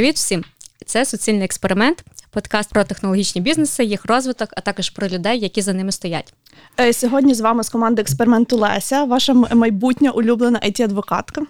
Привіт всім! Це суцільний експеримент, подкаст про технологічні бізнеси, їх розвиток, а також про людей, які за ними стоять. Е, сьогодні з вами з команди експерименту Леся, ваша майбутня улюблена it адвокатка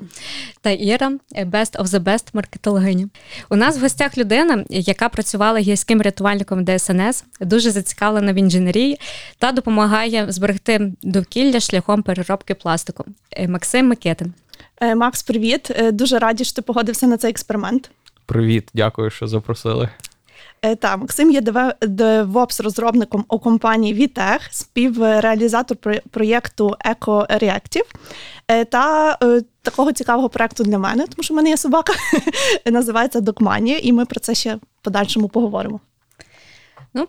та Іра, Best of the Best маркетологиня. У нас в гостях людина, яка працювала гірським рятувальником ДСНС, дуже зацікавлена в інженерії та допомагає зберегти довкілля шляхом переробки пластику. Е, Максим Микитин. Е, Макс, привіт! Дуже раді, що ти погодився на цей експеримент. Привіт, дякую, що запросили. Та так, Максим є DevOps розробником у компанії VITech, співреалізатор проєкту EcoReactive е, та е, такого цікавого проєкту для мене, тому що в мене є собака, називається Докманія, і ми про це ще в подальшому поговоримо. Ну,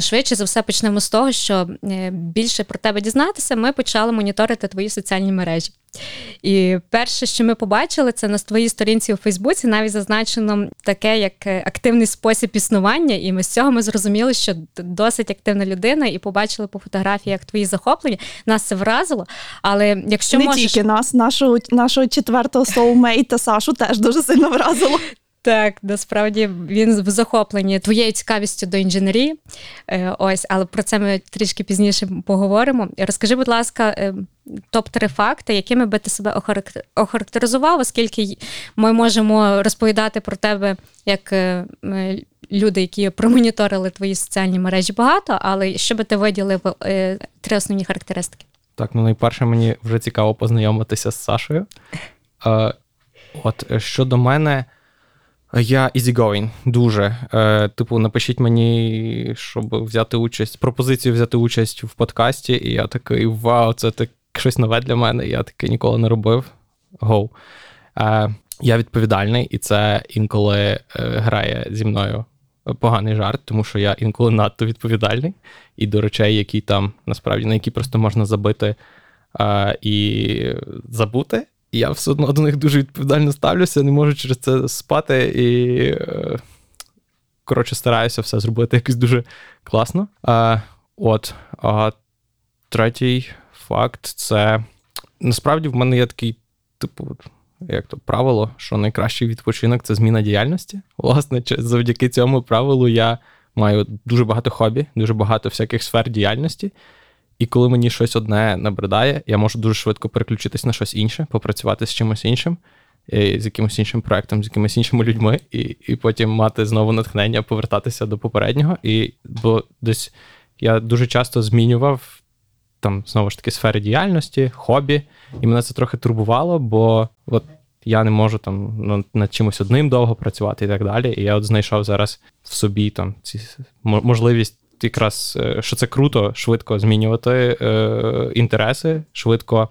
швидше за все почнемо з того, що е, більше про тебе дізнатися, ми почали моніторити твої соціальні мережі. І перше, що ми побачили, це на твоїй сторінці у Фейсбуці навіть зазначено таке, як е, активний спосіб існування. І ми з цього ми зрозуміли, що досить активна людина, і побачили по фотографіях твої захоплення. Нас це вразило. Але якщо не можеш... тільки нас, нашого нашого четвертого соумейта Сашу теж дуже сильно вразило. Так, насправді він в захопленні твоєю цікавістю до інженерії. Е, ось, але про це ми трішки пізніше поговоримо. Розкажи, будь ласка, е, топ-3 факти, якими би ти себе охарактеризував, оскільки ми можемо розповідати про тебе як е, люди, які промоніторили твої соціальні мережі багато, але що би ти виділив три основні характеристики? Так, ну найперше, мені вже цікаво познайомитися з Сашою. От щодо мене. Я easygoing, дуже. Е, Типу, напишіть мені, щоб взяти участь, пропозицію взяти участь в подкасті, і я такий вау, це так щось нове для мене. Я таке ніколи не робив. Гоу. Е, Я відповідальний, і це інколи е, грає зі мною поганий жарт, тому що я інколи надто відповідальний і до речей, які там насправді на які просто можна забити е, і забути я все одно до них дуже відповідально ставлюся, не можу через це спати і. Е, коротше, стараюся все зробити якось дуже класно. А, От. А третій факт це насправді в мене є такий, типу, як то правило, що найкращий відпочинок це зміна діяльності. Власне, завдяки цьому правилу я маю дуже багато хобі, дуже багато всяких сфер діяльності. І коли мені щось одне набридає, я можу дуже швидко переключитись на щось інше, попрацювати з чимось іншим, з якимось іншим проектом, з якимись іншими людьми, і і потім мати знову натхнення, повертатися до попереднього. І бо десь я дуже часто змінював там знову ж таки сфери діяльності, хобі, і мене це трохи турбувало, бо от я не можу там над чимось одним довго працювати і так далі. І я от знайшов зараз в собі там ці можливість якраз е, що це круто, швидко змінювати е, інтереси, швидко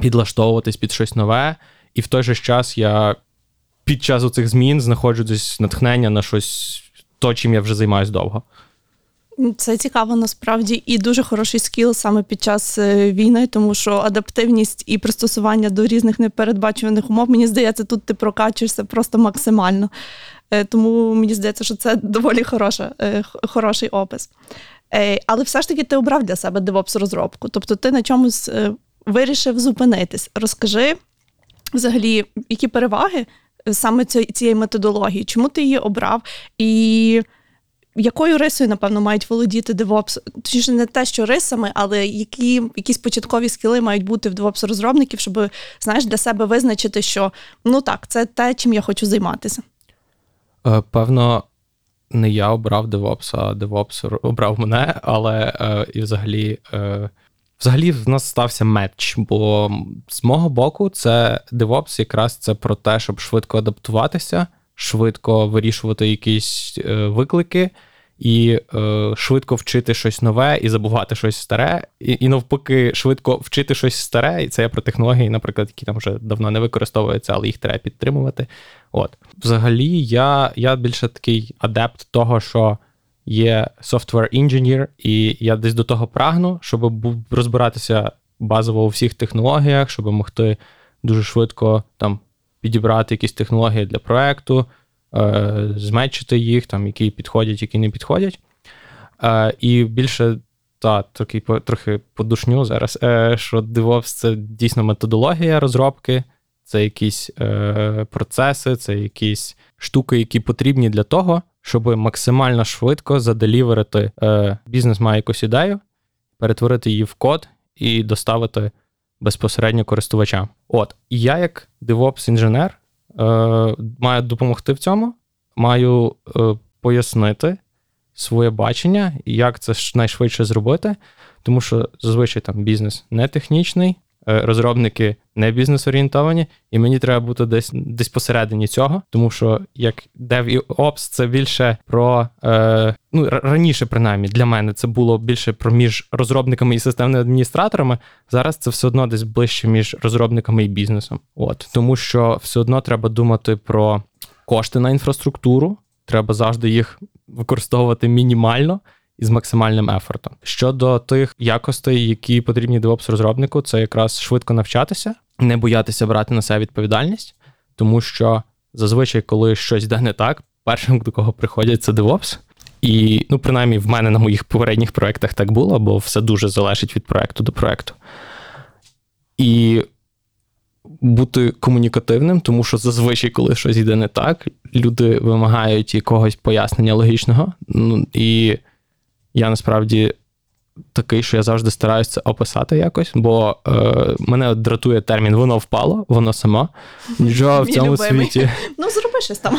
підлаштовуватись під щось нове. І в той же час я під час оцих змін знаходжу десь натхнення на щось, то, чим я вже займаюся довго. Це цікаво насправді і дуже хороший скіл саме під час е, війни, тому що адаптивність і пристосування до різних непередбачуваних умов, мені здається, тут ти прокачуєшся просто максимально. Е, тому мені здається, що це доволі хороша, е, хороший опис. Але все ж таки ти обрав для себе DevOps розробку. Тобто ти на чомусь вирішив зупинитись. Розкажи взагалі, які переваги саме цієї методології, чому ти її обрав? І якою рисою, напевно, мають володіти DevOps? Точніше, не те, що рисами, але які якісь початкові скіли мають бути в DevOps-розробників, щоб знаєш, для себе визначити, що ну так, це те, чим я хочу займатися. Е, певно, не я обрав DevOps, а DevOps обрав мене, але е, і взагалі. Е, Взагалі в нас стався меч, бо з мого боку, це DevOps якраз це про те, щоб швидко адаптуватися, швидко вирішувати якісь виклики і е, швидко вчити щось нове і забувати щось старе, і і навпаки, швидко вчити щось старе, і це я про технології, наприклад, які там вже давно не використовуються, але їх треба підтримувати. От, взагалі, я я більше такий адепт того, що є software engineer, і я десь до того прагну, щоб розбиратися базово у всіх технологіях, щоб могти дуже швидко там підібрати якісь технології для проекту. Е, їх, там, які підходять, які не підходять. Е, і більше та, трохи трохи подушню зараз, е, що DevOps — це дійсно методологія розробки, це якісь е, процеси, це якісь штуки, які потрібні для того, щоб максимально швидко заделіверити. Бізнес має якусь ідею, перетворити її в код і доставити безпосередньо користувачам. От, і я, як devops інженер маю допомогти в цьому, маю е, пояснити своє бачення, як це найшвидше зробити, тому що зазвичай там бізнес не технічний, е, розробники не бізнес-орієнтовані, і мені треба бути десь десь посередині цього, тому що як Dev і це більше про е, ну раніше, принаймні, для мене це було більше про між розробниками і системними адміністраторами. Зараз це все одно десь ближче між розробниками і бізнесом. От тому, що все одно треба думати про кошти на інфраструктуру. Треба завжди їх використовувати мінімально і з максимальним effort ом. Щодо тих якостей, які потрібні DevOps розробнику, це якраз швидко навчатися, не боятися брати на себе відповідальність, тому що зазвичай, коли щось йде не так, першим до кого приходять, це DevOps. І, ну, принаймні, в мене на моїх попередніх проєктах так було, бо все дуже залежить від проєкту до проєкту. І бути комунікативним, тому що зазвичай, коли щось йде не так, люди вимагають якогось пояснення логічного. Ну, І я насправді такий, що я завжди стараюся це описати якось, бо е, мене дратує термін воно впало, воно сама. Нічого в цьому світі. Ну, зроби щось там.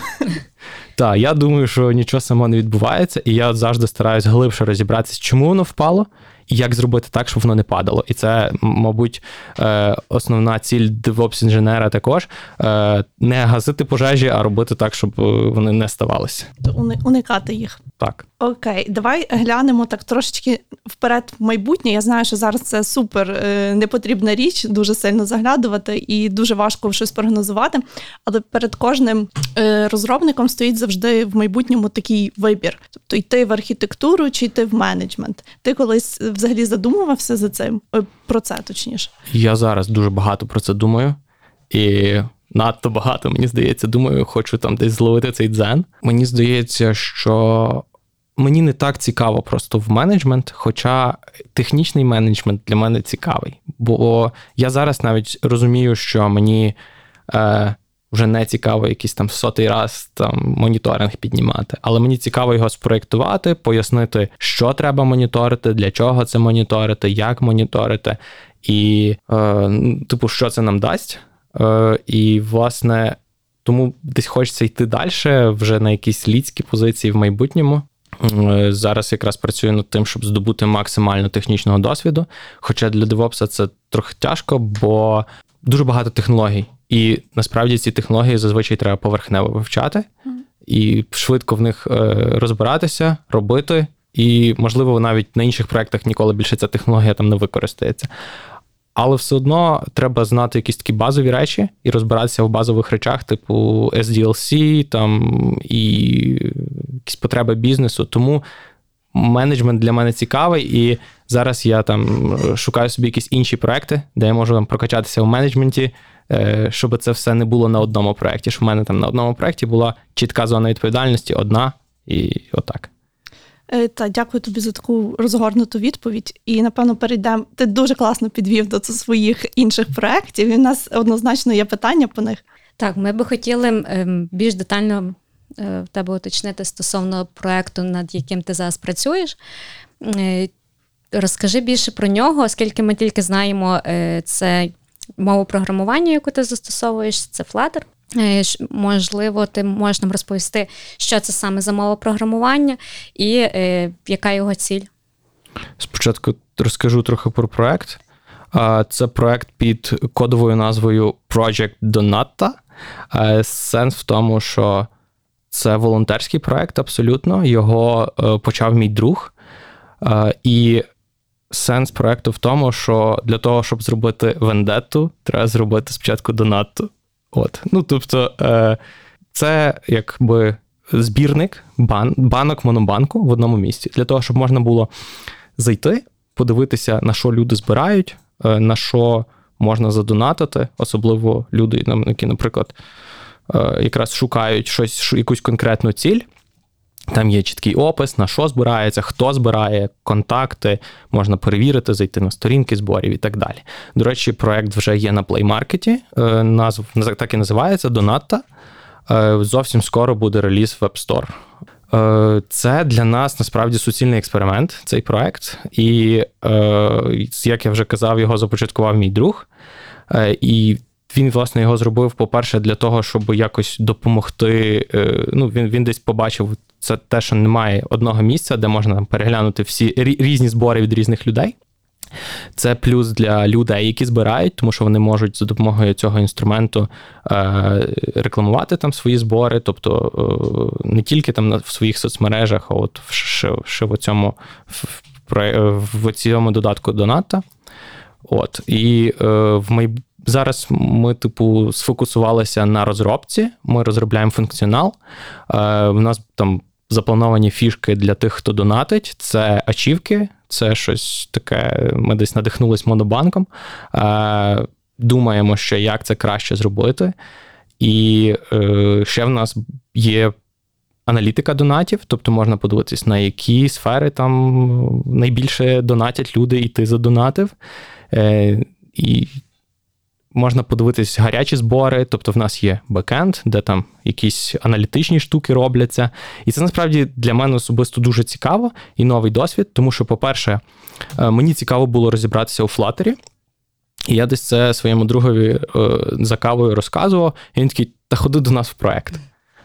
Так, я думаю, що нічого само не відбувається, і я завжди стараюсь глибше розібратися, чому воно впало, як зробити так, щоб воно не падало. І це, мабуть, е, основна ціль devops інженера також е, не гасити пожежі, а робити так, щоб е, вони не ставалися. Уникати їх. Так. Окей, давай глянемо так трошечки вперед в майбутнє. Я знаю, що зараз це супер непотрібна річ, дуже сильно заглядувати і дуже важко щось прогнозувати. Але перед кожним розробником стоїть завжди в майбутньому такий вибір: тобто йти в архітектуру чи йти в менеджмент. Ти колись взагалі задумувався за цим про це, точніше? Я зараз дуже багато про це думаю, і надто багато, мені здається, думаю, хочу там десь зловити цей дзен. Мені здається, що. Мені не так цікаво просто в менеджмент, хоча технічний менеджмент для мене цікавий. Бо я зараз навіть розумію, що мені е, вже не цікаво якийсь там сотий раз там моніторинг піднімати. Але мені цікаво його спроєктувати, пояснити, що треба моніторити, для чого це моніторити, як моніторити, і, е, типу, що це нам дасть. Е, І, власне, тому десь хочеться йти далі, вже на якісь лідські позиції в майбутньому. Е, зараз якраз працюю над тим, щоб здобути максимально технічного досвіду. Хоча для DevOps це трохи тяжко, бо дуже багато технологій. І насправді ці технології зазвичай треба поверхнево вивчати і швидко в них е, розбиратися, робити. І, можливо, навіть на інших проєктах ніколи більше ця технологія там не використається. Але все одно треба знати якісь такі базові речі і розбиратися в базових речах, типу SDLC, там і якісь потреби бізнесу. Тому менеджмент для мене цікавий, і зараз я там шукаю собі якісь інші проекти, де я можу там прокачатися в менеджменті, щоб це все не було на одному проєкті. Щоб в мене там на одному проєкті була чітка зона відповідальності, одна і отак. Е, та дякую тобі за таку розгорнуту відповідь. І напевно перейдемо. Ти дуже класно підвів до своїх інших проєктів. І в нас однозначно є питання по них. Так, ми би хотіли ем, більш детально е, в тебе уточнити стосовно проєкту, над яким ти зараз працюєш. Розкажи більше про нього, оскільки ми тільки знаємо, це мову програмування, яку ти застосовуєш, це Flutter. Е, можливо, ти можеш нам розповісти, що це саме за мова програмування і е, яка його ціль. Спочатку розкажу трохи про проект. Це проект під кодовою назвою Project Donata. Е, сенс в тому, що це волонтерський проект, абсолютно. Його е, почав мій друг. І сенс проекту в тому, що для того, щоб зробити вендетту, треба зробити спочатку донатту. От. Ну, тобто, е, це якби збірник бан, банок монобанку в одному місці. Для того, щоб можна було зайти, подивитися, на що люди збирають, е, на що можна задонатити, особливо люди, які, наприклад, е, якраз шукають щось, якусь конкретну ціль. Там є чіткий опис, на що збирається, хто збирає, контакти, можна перевірити, зайти на сторінки зборів і так далі. До речі, проект вже є на е, назв так і називається Донатта. Е, зовсім скоро буде реліз в App Store. Е, це для нас насправді суцільний експеримент, цей проект. І, як я вже казав, його започаткував мій друг. І він, власне, його зробив, по-перше, для того, щоб якось допомогти. Ну, Він він десь побачив це те, що немає одного місця, де можна переглянути всі різні збори від різних людей. Це плюс для людей, які збирають, тому що вони можуть за допомогою цього інструменту е, рекламувати там свої збори, тобто е, не тільки там в своїх соцмережах, а от ще, в цьому в, в цьому додатку доната. От і е, в майб... зараз ми, типу, сфокусувалися на розробці. Ми розробляємо функціонал. Е, У нас там заплановані фішки для тих, хто донатить. Це ачівки, це щось таке. Ми десь надихнулись монобанком. Е, думаємо, що як це краще зробити. І е, ще в нас є. Аналітика донатів, тобто можна подивитись, на які сфери там найбільше донатять люди, і ти задонатив. Е, І можна подивитись гарячі збори, тобто в нас є бекенд, де там якісь аналітичні штуки робляться. І це насправді для мене особисто дуже цікаво і новий досвід, тому що, по-перше, е, мені цікаво було розібратися у Flutter, і я десь це своєму другові е, за кавою розказував, і він такий, та ходи до нас в проект.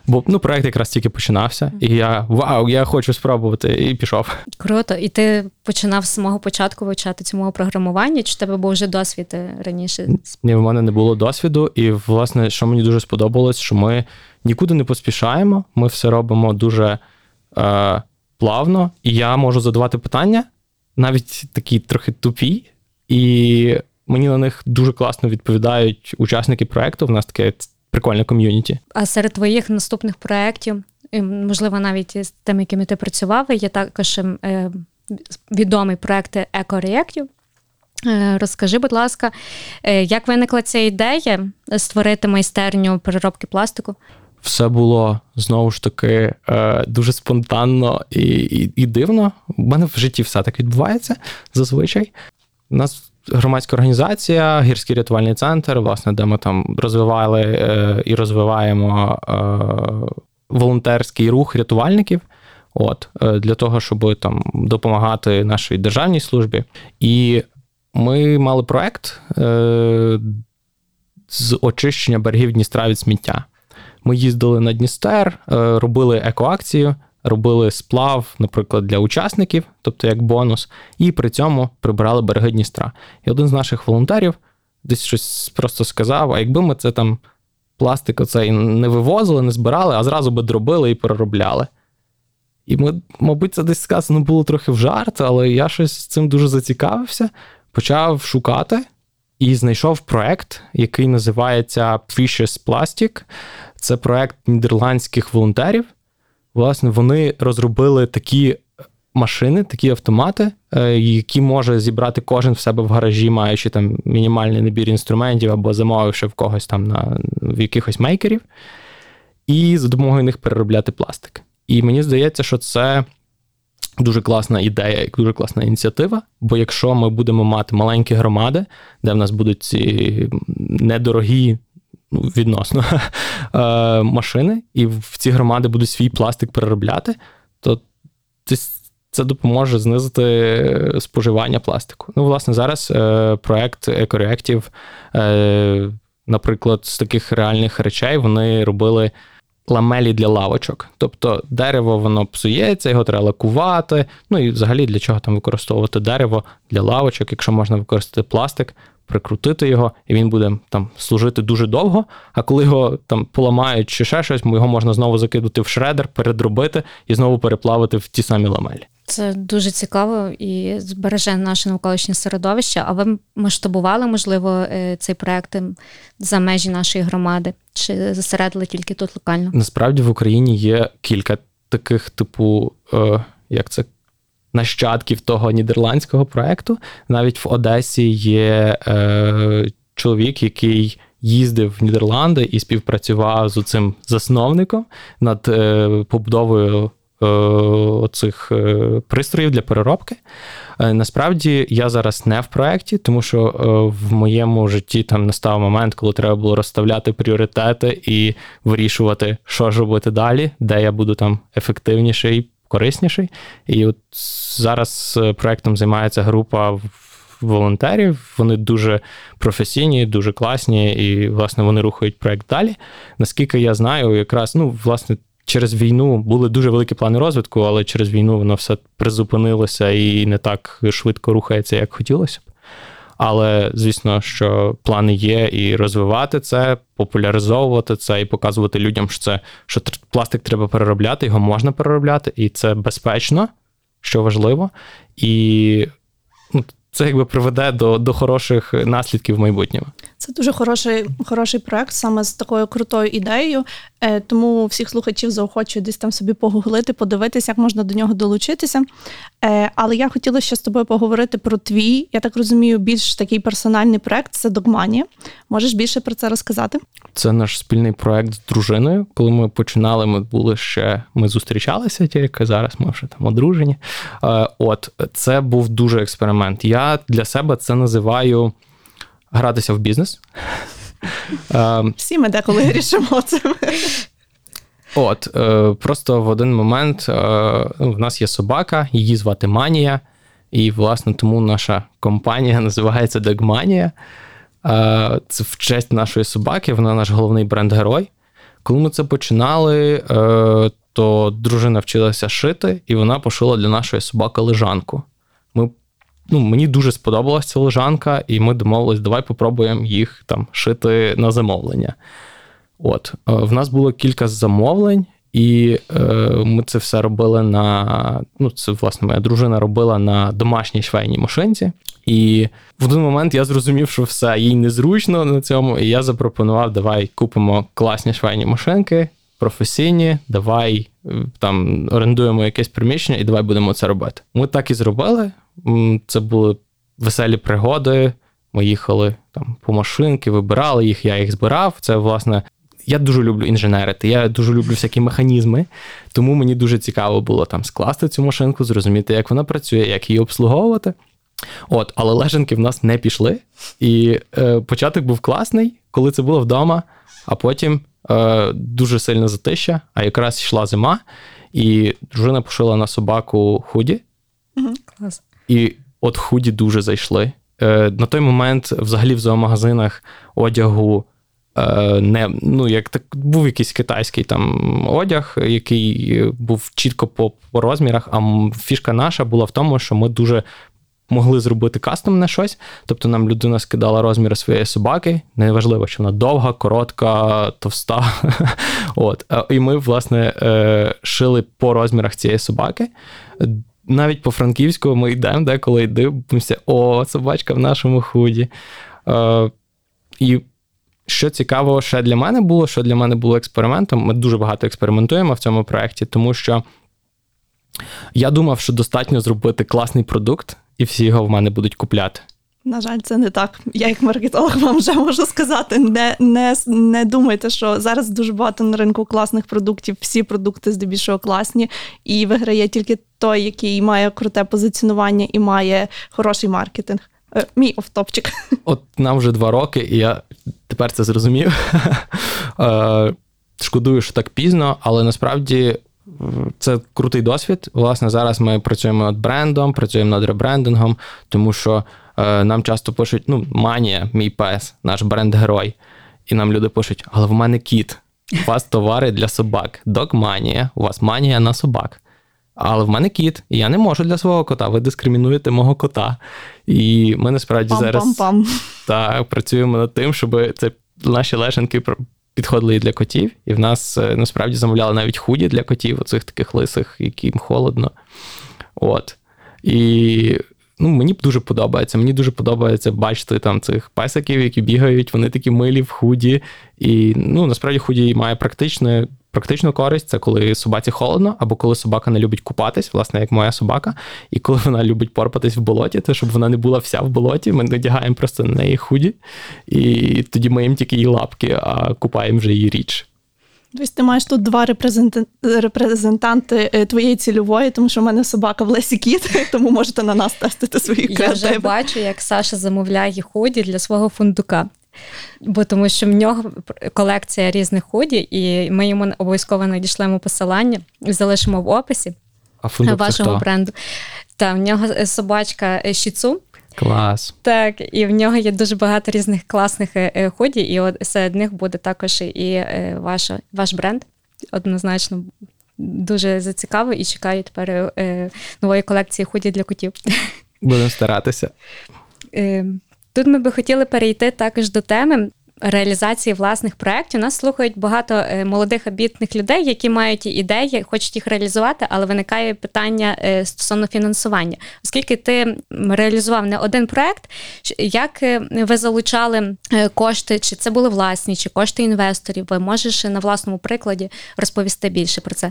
Бо ну, проект якраз тільки починався, і я вау, я хочу спробувати, і пішов. Круто. І ти починав з самого початку вивчати цьому програмування? Чи в тебе був вже досвід е, раніше? Ні, в мене не було досвіду, і власне, що мені дуже сподобалось, що ми нікуди не поспішаємо, ми все робимо дуже е, плавно, і я можу задавати питання, навіть такі трохи тупі, і мені на них дуже класно відповідають учасники проекту. В нас таке прикольне ком'юніті. А серед твоїх наступних проєктів, можливо, навіть з тими, якими ти працював, є також е, відомий проєкт екореєктів. Е, розкажи, будь ласка, е, як виникла ця ідея створити майстерню переробки пластику? Все було знову ж таки дуже спонтанно і і, і дивно. У мене в житті все так відбувається зазвичай. У нас громадська організація, гірський рятувальний центр, власне, де ми там розвивали е, і розвиваємо е, волонтерський рух рятувальників. От, е, Для того, щоб там допомагати нашій державній службі. І ми мали проект з очищення берегів Дністра від сміття. Ми їздили на Дністер, робили екоакцію, робили сплав, наприклад, для учасників, тобто як бонус, і при цьому прибирали береги Дністра. І один з наших волонтерів десь щось просто сказав: а якби ми це там пластик оцей не вивозили, не збирали, а зразу би дробили і переробляли. І ми, мабуть, це десь сказано було трохи в жарт, але я щось з цим дуже зацікавився, почав шукати і знайшов проект, який називається Precious Plastic. Це проект нідерландських волонтерів, власне, вони розробили такі машини, такі автомати, е, які може зібрати кожен в себе в гаражі, маючи там мінімальний набір інструментів або замовивши в когось там на в якихось мейкерів, і за допомогою них переробляти пластик. І мені здається, що це. Дуже класна ідея, і дуже класна ініціатива. Бо якщо ми будемо мати маленькі громади, де в нас будуть ці недорогі відносно е, машини, і в ці громади будуть свій пластик переробляти, то це допоможе знизити споживання пластику. Ну, власне, зараз е, проект екореактів, наприклад, з таких реальних речей вони робили. Ламелі для лавочок. Тобто дерево воно псується, його треба лакувати. Ну і взагалі для чого там використовувати дерево для лавочок, якщо можна використати пластик, прикрутити його, і він буде там служити дуже довго. А коли його там поламають чи ще щось, його можна знову закинути в шредер, передробити і знову переплавити в ті самі ламелі. Це дуже цікаво і збереже наше навколишнє середовище. А ви масштабували, можливо, е, цей проект за межі нашої громади? Чи зосередили тільки тут локально? Насправді в Україні є кілька таких, типу, е, як це нащадків того нідерландського проекту. Навіть в Одесі є е, чоловік, який їздив в Нідерланди і співпрацював з цим засновником над е, побудовою цих пристроїв для переробки. Насправді я зараз не в проєкті, тому що в моєму житті там настав момент, коли треба було розставляти пріоритети і вирішувати, що ж робити далі, де я буду там ефективніший, корисніший. І от зараз проєктом займається група волонтерів. Вони дуже професійні, дуже класні, і, власне, вони рухають проект далі. Наскільки я знаю, якраз, ну, власне, через війну були дуже великі плани розвитку, але через війну воно все призупинилося і не так швидко рухається, як хотілося б. Але звісно, що плани є і розвивати це, популяризовувати це і показувати людям, що це що пластик треба переробляти, його можна переробляти, і це безпечно, що важливо. І ну, це якби приведе до до хороших наслідків в майбутньому. Це дуже хороший хороший проект, саме з такою крутою ідеєю. Е, тому всіх слухачів заохочую десь там собі погуглити, подивитися, як можна до нього долучитися. Е, але я хотіла ще з тобою поговорити про твій, я так розумію, більш такий персональний проект це Догманія. Можеш більше про це розказати? Це наш спільний проект з дружиною. Коли ми починали, ми були ще ми зустрічалися тільки зараз. Ми вже там одружені. Е, от це був дуже експеримент. Я для себе це називаю гратися в бізнес. Всі ми деколи рішимо це. От, е, просто в один момент е, в нас є собака, її звати Манія, і, власне, тому наша компанія називається Дегманія. Е, це в честь нашої собаки, вона наш головний бренд-герой. Коли ми це починали, то дружина вчилася шити, і вона пошила для нашої собаки лежанку. Ми ну, мені дуже сподобалася ця лежанка, і ми домовились, давай попробуємо їх там шити на замовлення. От, е, в нас було кілька замовлень, і е, ми це все робили на. Ну, це, власне, моя дружина робила на домашній швейній машинці. І в один момент я зрозумів, що все їй незручно на цьому, і я запропонував: давай купимо класні швейні машинки, професійні, давай е, там орендуємо якесь приміщення і давай будемо це робити. Ми так і зробили. Це були веселі пригоди. Ми їхали там по машинки, вибирали їх, я їх збирав. Це, власне, я дуже люблю інженерити, я дуже люблю всякі механізми, тому мені дуже цікаво було там скласти цю машинку, зрозуміти, як вона працює, як її обслуговувати. От, Але лежанки в нас не пішли. І е, початок був класний, коли це було вдома, а потім е, дуже сильна затища, а якраз йшла зима, і дружина пошила на собаку худі. Угу, клас. І от худі дуже зайшли. Е, На той момент, взагалі, в зоомагазинах одягу е, не ну, як так був якийсь китайський там одяг, який був чітко по, по розмірах. А фішка наша була в тому, що ми дуже. Могли зробити кастомне щось, тобто нам людина скидала розміри своєї собаки. Неважливо, чи вона довга, коротка, товста. От. І ми, власне, е, шили по розмірах цієї собаки навіть по франківську ми йдемо, деколи і дивимося, о, собачка в нашому худі. Е, І що цікаво, ще для мене було, що для мене було експериментом. Ми дуже багато експериментуємо в цьому проєкті, тому що я думав, що достатньо зробити класний продукт, і всі його в мене будуть купляти. На жаль, це не так. Я, як маркетолог, вам вже можу сказати. Не не, не думайте, що зараз дуже багато на ринку класних продуктів. Всі продукти здебільшого класні, і виграє тільки той, який має круте позиціонування і має хороший маркетинг. Е, мій офтопчик. От нам вже два роки, і я тепер це зрозумів. Е, шкодую, що так пізно, але насправді. Це крутий досвід. Власне, зараз ми працюємо над брендом, працюємо над ребрендингом, тому що Е, нам часто пишуть: ну, Манія, мій пес, наш бренд-герой. І нам люди пишуть: але в мене кіт, у вас товари для собак. Док-манія, у вас манія на собак. Але в мене кіт, і я не можу для свого кота. Ви дискримінуєте мого кота. І ми насправді зараз працюємо над тим, щоб це наші лежанки підходили і для котів. І в нас е, насправді замовляли навіть худі для котів, оцих таких лисих, яким холодно. От. І ну, мені дуже подобається. Мені дуже подобається бачити там цих песиків, які бігають, вони такі милі в худі. І ну, насправді худі має практичне. Практичну користь це коли собаці холодно, або коли собака не любить купатись, власне, як моя собака. І коли вона любить порпатись в болоті, то щоб вона не була вся в болоті, ми надягаємо просто на неї худі, і тоді ми їм тільки її лапки, а купаємо вже її річ. Тобто ти маєш тут два репрезентанти е, твоєї цільової, тому що в мене собака в Лесі Кіт, тому можете на нас тестити свої креативи. Я вже бачу, як Саша замовляє ході для свого фундука. Бо тому що в нього колекція різних ході, і ми йому обов'язково надішлемо посилання і залишимо в описі а вашого хто? бренду. Та в нього е, собачка Шіцу. Клас. Так, і в нього є дуже багато різних класних е, е, ході, і от серед них буде також і е, ваш, ваш бренд. Однозначно дуже зацікаво і чекаю тепер нової колекції ході для котів. Будемо старатися. Тут ми би хотіли перейти також до теми реалізації власних проєктів. Нас слухають багато е, молодих обітних людей, які мають ідеї, хочуть їх реалізувати, але виникає питання е, стосовно фінансування. Оскільки ти реалізував не один проєкт, як е, ви залучали кошти, чи це були власні, чи кошти інвесторів? Ви можеш на власному прикладі розповісти більше про це?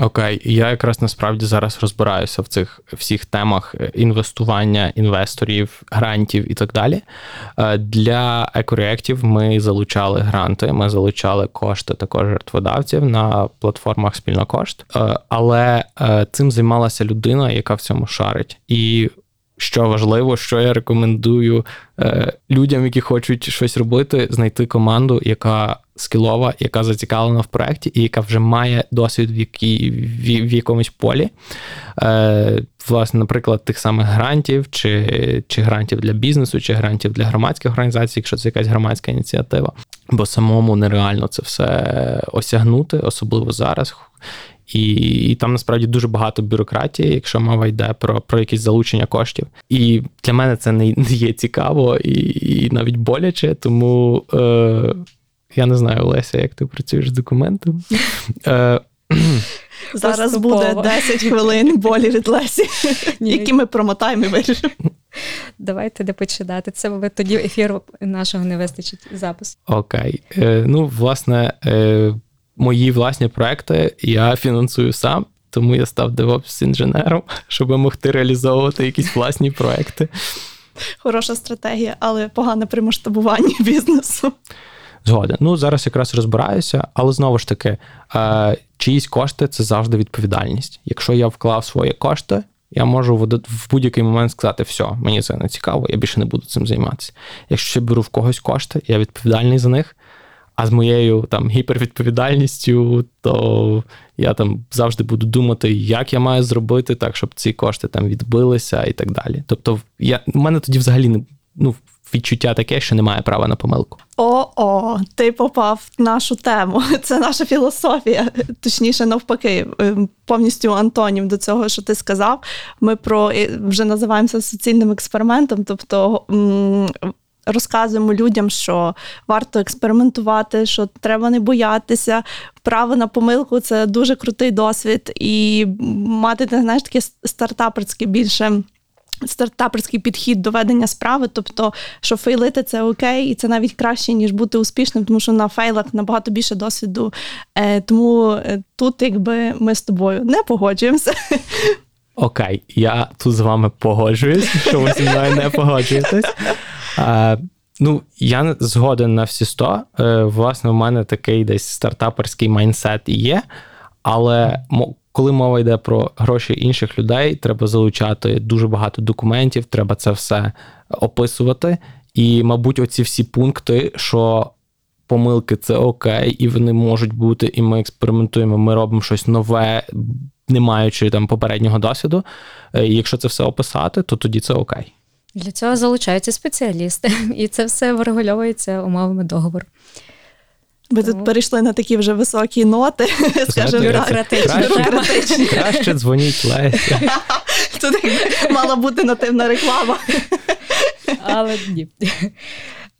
Окей, я якраз насправді зараз розбираюся в цих всіх темах е, інвестування інвесторів, грантів і так далі. Е, для екоректів ми залучали гранти, ми залучали кошти також жертводавців на платформах спільнокошт, е, але цим займалася людина, яка в цьому шарить. І що важливо, що я рекомендую людям, які хочуть щось робити, знайти команду, яка скілова, яка зацікавлена в проєкті і яка вже має досвід в якій, в, в якомусь полі. Е, Власне, наприклад, тих самих грантів, чи чи грантів для бізнесу, чи грантів для громадських організацій, якщо це якась громадська ініціатива. Бо самому нереально це все осягнути, особливо зараз. І і там насправді дуже багато бюрократії, якщо мова йде про про якесь залучення коштів. І для мене це не є цікаво і і навіть боляче, тому е, я не знаю, Олеся, як ти працюєш з документом. Е, Зараз буде 10 хвилин болі від Лесі, які ми промотаємо і вирішимо. Давайте не починати. Це тоді ефіру нашого не вистачить запис. Окей. Е, ну, власне, е, мої власні проекти я фінансую сам, тому я став DevOps інженером, щоб могти реалізовувати якісь власні проекти. Хороша стратегія, але погане при масштабуванні бізнесу. Згоден. Ну зараз якраз розбираюся, але знову ж таки, е, чиїсь кошти це завжди відповідальність. Якщо я вклав свої кошти, я можу в будь-який момент сказати, все, мені це не цікаво, я більше не буду цим займатися. Якщо я беру в когось кошти, я відповідальний за них. А з моєю там гіпервідповідальністю, то я там завжди буду думати, як я маю зробити так, щоб ці кошти там відбилися і так далі. Тобто, я у мене тоді взагалі не ну відчуття таке, що немає права на помилку. О, о, ти попав в нашу тему. Це наша філософія, точніше, навпаки, е, повністю Антонів до цього, що ти сказав. Ми про вже називаємося суцільним експериментом, тобто. Розказуємо людям, що варто експериментувати, що треба не боятися. Право на помилку це дуже крутий досвід, і мати знаєш, таке стартаперське більше стартаперський підхід до ведення справи, тобто, що фейлити це окей, і це навіть краще, ніж бути успішним, тому що на фейлах набагато більше досвіду. Е, тому е, тут, якби ми з тобою не погоджуємося. Окей, я тут з вами погоджуюсь, що ви зі мною не погоджуєтесь. Ну, я згоден на всі сто. Е, власне, у мене такий десь стартаперський mindset є, але коли мова йде про гроші інших людей, треба залучати дуже багато документів, треба це все описувати. І, мабуть, оці всі пункти, що помилки це окей, і вони можуть бути, і ми експериментуємо, ми робимо щось нове, не маючи там попереднього досвіду. Е, і Якщо це все описати, то тоді це окей. Для цього залучаються спеціалісти, і це все врегульовується умовами договору. Ми тут перейшли на такі вже високі ноти, скажімо бюрократичні. Краще дзвоніть Леся. Тут мала бути нативна реклама. Але ні.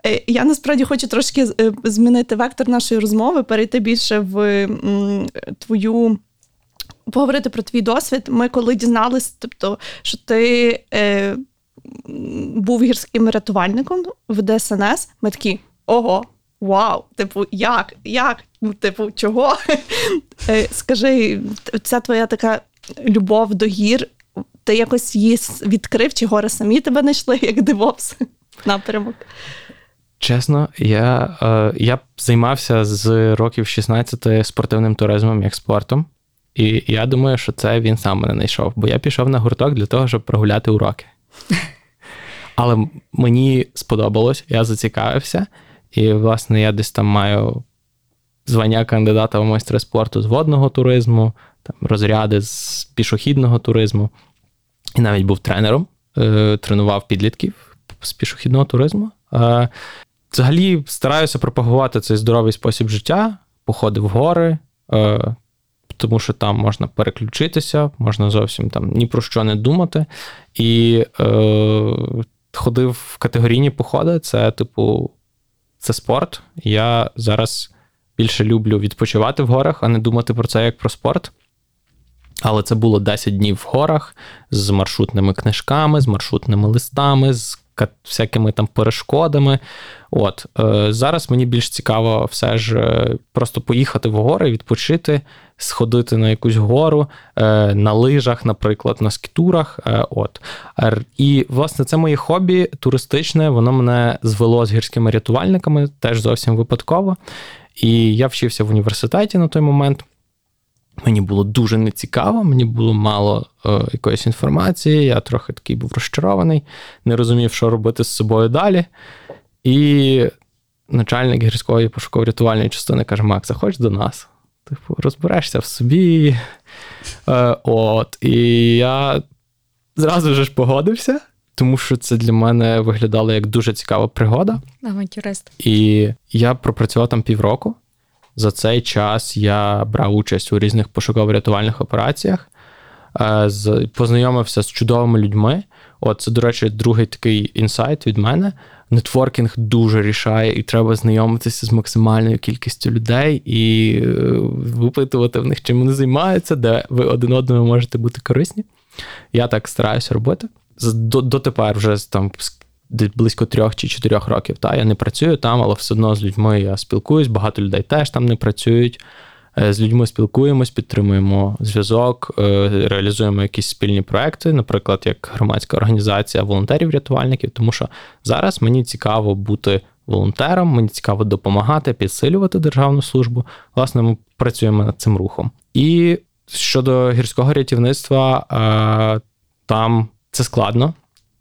Е, я насправді хочу трошки е, змінити вектор нашої розмови, перейти більше в твою. Поговорити про твій досвід. Ми коли дізналися, тобто, що ти е, був гірським рятувальником в ДСНС, ми такі ого, Вау, типу, як? Як? Типу, чого? Е, скажи, ця твоя така любов до гір, ти якось її відкрив, чи гори самі тебе знайшли, як DevOps напрямок? Чесно, я е, я займався з років 16 спортивним туризмом як спортом. І я думаю, що це він сам мене знайшов, бо я пішов на гурток для того, щоб прогуляти уроки. Але мені сподобалось, я зацікавився, і, власне, я десь там маю звання кандидата в майстри спорту з водного туризму, там розряди з пішохідного туризму. І навіть був тренером, е, тренував підлітків з пішохідного туризму. Е, взагалі стараюся пропагувати цей здоровий спосіб життя, походи в гори, е, тому що там можна переключитися, можна зовсім там ні про що не думати. І е, ходив в категорійні походи. Це, типу, це спорт. Я зараз більше люблю відпочивати в горах, а не думати про це як про спорт. Але це було 10 днів в горах з маршрутними книжками, з маршрутними листами, з всякими там перешкодами. От е, Зараз мені більш цікаво все ж е, просто поїхати в гори, відпочити, сходити на якусь гору, е, на лижах, наприклад, на скітурах. От. І, власне, це моє хобі туристичне, воно мене звело з гірськими рятувальниками, теж зовсім випадково. І я вчився в університеті на той момент. Мені було дуже нецікаво, мені було мало е, якоїсь інформації, я трохи такий був розчарований, не розумів, що робити з собою далі. І начальник гірської пошуково-рятувальної частини каже: Макс, заходь до нас. Типу, розберешся в собі. Е, От, І я зразу ж погодився, тому що це для мене виглядало як дуже цікава пригода. Авантюрист. І я пропрацював там півроку. За цей час я брав участь у різних пошуково-рятувальних операціях, е, познайомився з чудовими людьми. От це, до речі, другий такий інсайт від мене. Нетворкінг дуже рішає, і треба знайомитися з максимальною кількістю людей і е, випитувати в них, чим вони займаються, де ви один одному можете бути корисні. Я так стараюся робити. Дотепер вже там близько трьох чи чотирьох років. Та я не працюю там, але все одно з людьми я спілкуюсь. Багато людей теж там не працюють. Е, з людьми спілкуємось, підтримуємо зв'язок, е, реалізуємо якісь спільні проекти, наприклад, як громадська організація волонтерів-рятувальників, тому що зараз мені цікаво бути волонтером, мені цікаво допомагати, підсилювати державну службу. Власне, ми працюємо над цим рухом. І щодо гірського рятівництва, е, там це складно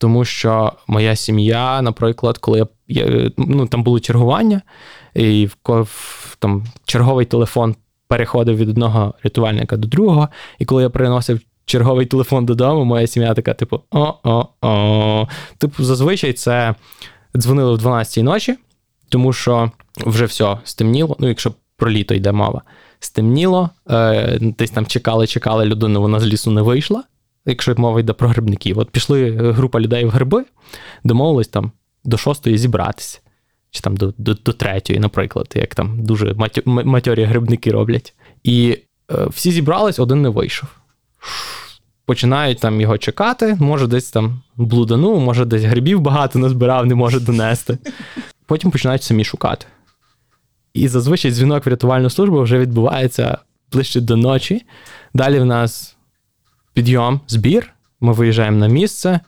тому що моя сім'я, наприклад, коли я, я ну там було чергування, і в, там черговий телефон переходив від одного рятувальника до другого, і коли я приносив. Черговий телефон додому, моя сім'я така, типу, о-о-о. Типу, зазвичай це дзвонили в 12-й ночі, тому що вже все стемніло. Ну, якщо про літо йде мова, стемніло, е, десь там чекали, чекали людину, вона з лісу не вийшла якщо мова йде про грибників. От пішли е, група людей в гриби, домовились там до шостої зібратися. Чи там до до, до третьої, наприклад, як там дуже матьорі грибники роблять. І е, всі зібрались, один не вийшов. Починають там його чекати, може, десь там блуданув, може, десь грибів багато назбирав, не може донести. Потім починають самі шукати. І зазвичай дзвінок в рятувальну службу вже відбувається ближче до ночі. Далі в нас підйом, збір. Ми виїжджаємо на місце.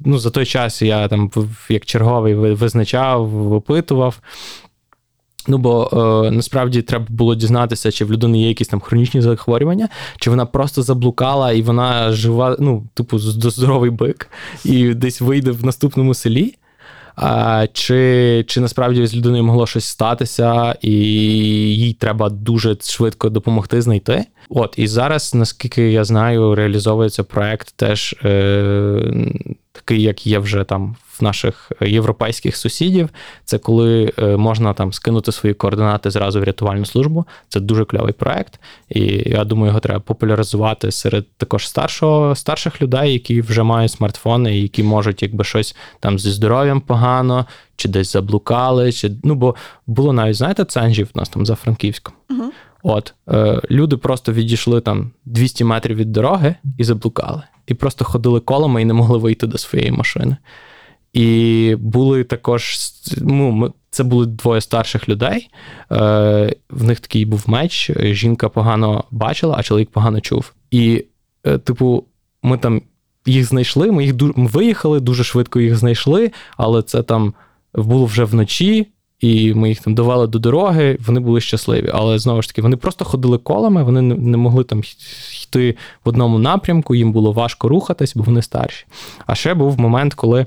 Ну, За той час я там як черговий визначав, випитував. Ну, бо е, насправді треба було дізнатися, чи в людини є якісь там хронічні захворювання, чи вона просто заблукала і вона жива, ну, типу, здоровий бик, і десь вийде в наступному селі. А, Чи чи насправді з людиною могло щось статися, і їй треба дуже швидко допомогти знайти? От і зараз, наскільки я знаю, реалізовується проект теж е, такий, як є вже там в наших європейських сусідів. Це коли е, можна там скинути свої координати зразу в рятувальну службу. Це дуже кльовий проект, і я думаю, його треба популяризувати серед також старшого старших людей, які вже мають смартфони, які можуть, якби щось там зі здоров'ям погано, чи десь заблукали, чи ну бо було навіть знаєте, ценжів в нас там за Франківськом. От е, люди просто відійшли там 200 метрів від дороги і заблукали. І просто ходили колами і не могли вийти до своєї машини. І були також, ну, це були двоє старших людей. Е, В них такий був меч. Жінка погано бачила, а чоловік погано чув. І, е, типу, ми там їх знайшли. Ми їх ми виїхали, дуже швидко їх знайшли, але це там було вже вночі, і ми їх там довели до дороги, вони були щасливі. Але знову ж таки, вони просто ходили колами, вони не могли там йти в одному напрямку, їм було важко рухатись, бо вони старші. А ще був момент, коли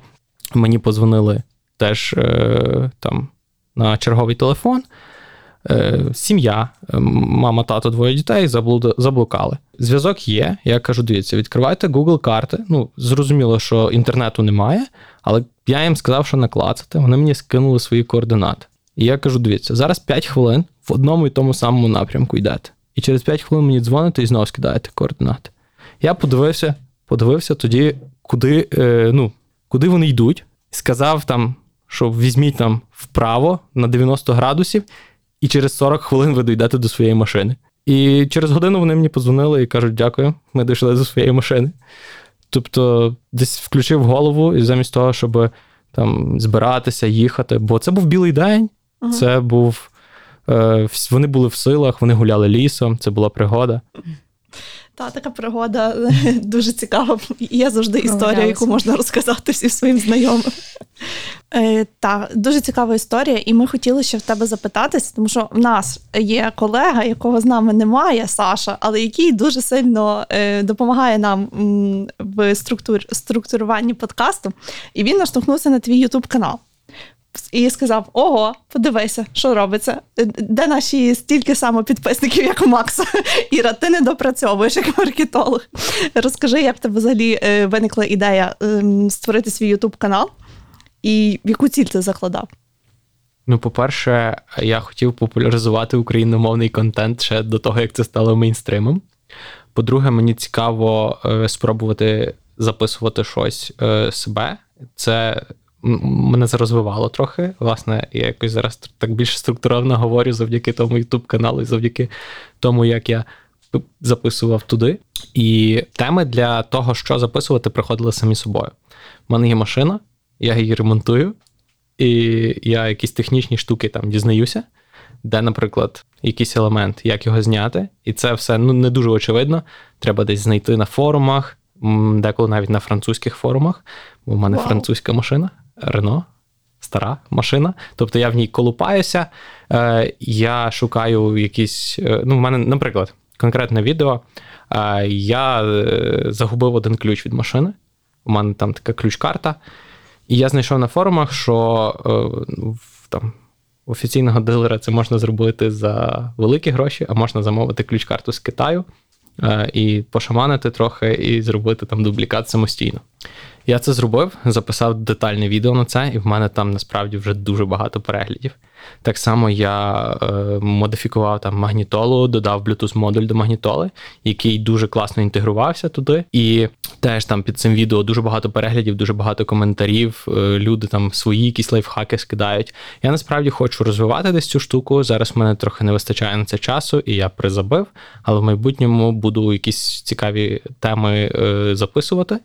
мені позвонили теж е, там на черговий телефон. Е, сім'я, е, мама, тато, двоє дітей заблукали. Зв'язок є. Я кажу: дивіться, відкривайте Google карти. Ну, зрозуміло, що інтернету немає, але я їм сказав, що наклацати. Вони мені скинули свої координати. І я кажу: дивіться, зараз 5 хвилин в одному і тому самому напрямку йдете. І через 5 хвилин мені дзвоните і знову скидаєте координати. Я подивився, подивився тоді, куди е, ну, куди вони йдуть, сказав там, що візьміть там вправо на 90 градусів і через 40 хвилин ви дійдете до своєї машини. І через годину вони мені подзвонили і кажуть, дякую, ми дійшли до своєї машини. Тобто, десь включив голову, і замість того, щоб там збиратися, їхати, бо це був білий день, uh це був. Е, вони були в силах, вони гуляли лісом, це була пригода. Та така пригода дуже цікава. Є завжди історія, яку можна розказати всім своїм знайомим. Е, Так, дуже цікава історія, і ми хотіли ще в тебе запитатися, тому що в нас є колега, якого з нами немає, Саша, але який дуже сильно е, допомагає нам в структур, структуруванні подкасту. І він наштовхнувся на твій Ютуб канал і сказав: Ого, подивися, що робиться. Де наші стільки само підписників, як у Макса? Іра, ти не допрацьовуєш як маркетолог. Розкажи, як тебе взагалі е, виникла ідея ем, створити свій Ютуб канал, і в яку ціль ти закладав? Ну, по-перше, я хотів популяризувати україномовний контент ще до того, як це стало мейнстримом. По-друге, мені цікаво е, спробувати записувати щось е, себе. Це мене це розвивало трохи. Власне, я якось зараз так більш структуровано говорю завдяки тому youtube каналу і завдяки тому, як я записував туди. І теми для того, що записувати, приходили самі собою. У мене є машина, я її ремонтую, і я якісь технічні штуки там дізнаюся, де, наприклад, якийсь елемент, як його зняти. І це все ну, не дуже очевидно. Треба десь знайти на форумах, деколи навіть на французьких форумах, бо в мене wow. французька машина. Рено, стара машина. Тобто я в ній колупаюся, е, я шукаю якісь. Е, ну, в мене, наприклад, конкретне відео. Е, я загубив один ключ від машини. У мене там така ключ-карта. І я знайшов на форумах, що там. Офіційного дилера це можна зробити за великі гроші, а можна замовити ключ-карту з Китаю і пошаманити трохи, і зробити там дублікат самостійно. Я це зробив, записав детальне відео на це, і в мене там насправді вже дуже багато переглядів. Так само я е, модифікував там магнітолу, додав Bluetooth модуль до магнітоли, який дуже класно інтегрувався туди. І теж там під цим відео дуже багато переглядів, дуже багато коментарів. Е, люди там свої якісь лайфхаки скидають. Я насправді хочу розвивати десь цю штуку. Зараз в мене трохи не вистачає на це часу, і я призабив, але в майбутньому буду якісь цікаві теми е, записувати.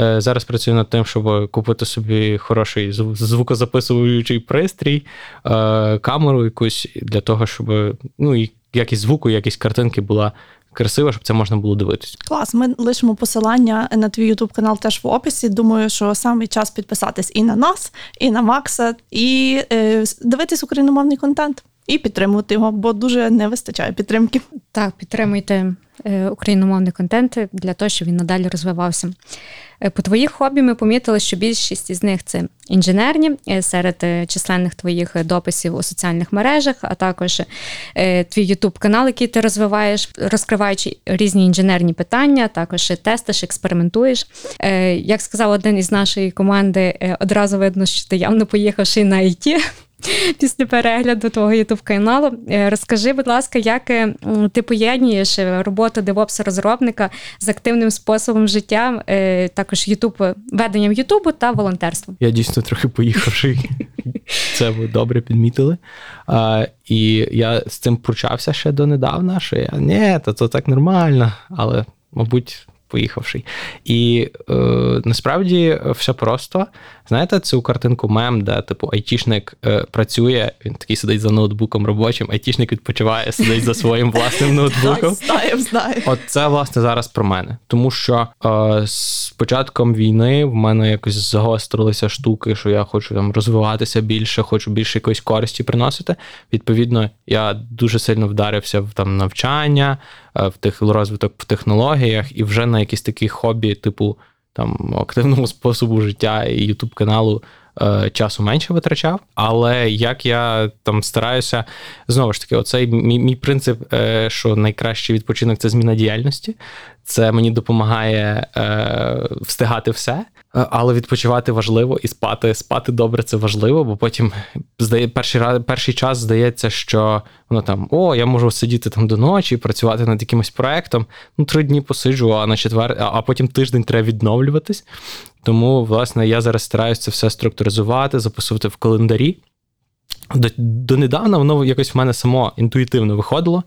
Е, зараз працюю над тим, щоб купити собі хороший звукозаписуючий пристрій, е, камеру якусь для того, щоб ну, і якість звуку, якість картинки була. Красиво, щоб це можна було дивитися. Клас, ми лишимо посилання на твій ютуб канал теж в описі. Думаю, що саме час підписатись і на нас, і на Макса, і е, дивитись україномовний контент і підтримувати його, бо дуже не вистачає підтримки. Так, підтримуйте е, україномовний контент для того, щоб він надалі розвивався. Е, по твоїх хобі ми помітили, що більшість із них це інженерні е, серед численних твоїх дописів у соціальних мережах, а також твій ютуб канал, який ти розвиваєш, розкриваючи різні інженерні питання, також тестиш, експериментуєш. Як сказав один із нашої команди, одразу видно, що ти явно поїхавши на IT. Після перегляду твого ютуб каналу. Розкажи, будь ласка, як ти поєднуєш роботу девопса розробника з активним способом життя, також ютуб, веденням Ютубу та волонтерством? Я дійсно трохи поїхавши. Це ви добре підмітили. А, І я з цим пручався ще донедавна, що я ні, то це так нормально, але, мабуть, поїхавший. І е, насправді все просто. Знаєте, цю картинку мем, де типу айтішник е, працює, він такий сидить за ноутбуком робочим, айтішник відпочиває, сидить за своїм власним ноутбуком. Знаємо, знаємо. От це власне зараз про мене. Тому що е, з початком війни в мене якось загострилися штуки, що я хочу там розвиватися більше, хочу більше якоїсь користі приносити. Відповідно, я дуже сильно вдарився в там навчання, е, в тих розвиток в технологіях і вже на якісь такі хобі, типу там активного способу життя і ютуб каналу е, часу менше витрачав. Але як я там стараюся, знову ж таки, оцей мій, мій принцип, е, що найкращий відпочинок це зміна діяльності. Це мені допомагає е, встигати все. Е, але відпочивати важливо і спати спати добре це важливо, бо потім здає перший перший час здається, що воно там о, я можу сидіти там до ночі, працювати над якимось проектом. Ну, три дні посиджу, а на четвер, а потім тиждень треба відновлюватись. Тому, власне, я зараз стараюся це все структуризувати, записувати в календарі. До, Донедавна воно якось в мене само інтуїтивно виходило.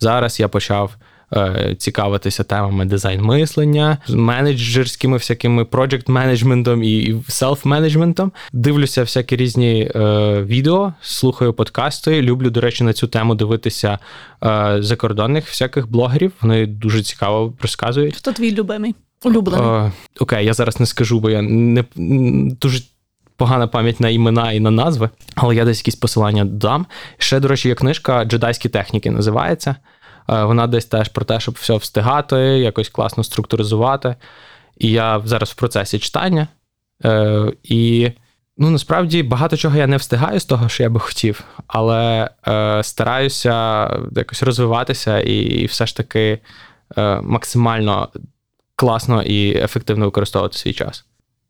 Зараз я почав. Е, цікавитися темами дизайн-мислення, менеджерськими всякими проджект менеджментом і селф-менеджментом. Дивлюся всякі різні е, відео, слухаю подкасти. Люблю, до речі, на цю тему дивитися е, закордонних всяких блогерів. Вони дуже цікаво розказують. Хто твій любимий? Улюблений. Е, окей, я зараз не скажу, бо я не дуже. Погана пам'ять на імена і на назви, але я десь якісь посилання дам. Ще, до речі, є книжка Джедайські техніки називається. Е, вона десь теж про те, щоб все встигати, якось класно структуризувати. І я зараз в процесі читання. Е, і ну, насправді багато чого я не встигаю з того, що я би хотів, але е, стараюся якось розвиватися і все ж таки максимально класно і ефективно використовувати свій час.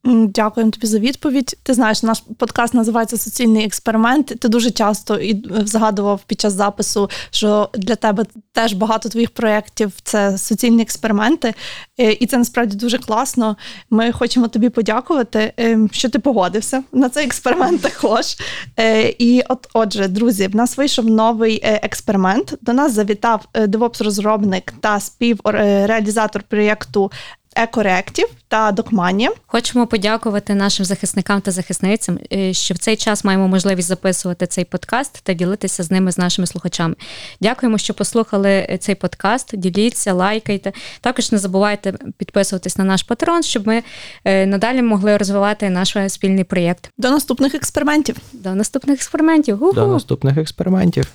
Дякуємо тобі за відповідь. Ти знаєш, наш подкаст називається Суцільний експеримент. Ти дуже часто і згадував під час запису, що для тебе теж багато твоїх проєктів це суцільні експерименти, е, і це насправді дуже класно. Ми хочемо тобі подякувати, е, що ти погодився на цей експеримент також. Е, і от, отже, друзі, в нас вийшов новий експеримент. До нас завітав DevOps-розробник та співреалізатор проєкту Екореактів та Докмані. Хочемо подякувати нашим захисникам та захисницям, е, що в цей час маємо можливість записувати цей подкаст та ділитися з ними з нашими слухачами. Дякуємо, що послухали цей подкаст. Діліться, лайкайте. Також не забувайте підписуватись на наш патрон, щоб ми е, надалі могли розвивати наш спільний проєкт. До наступних експериментів. До наступних експериментів. До наступних експериментів.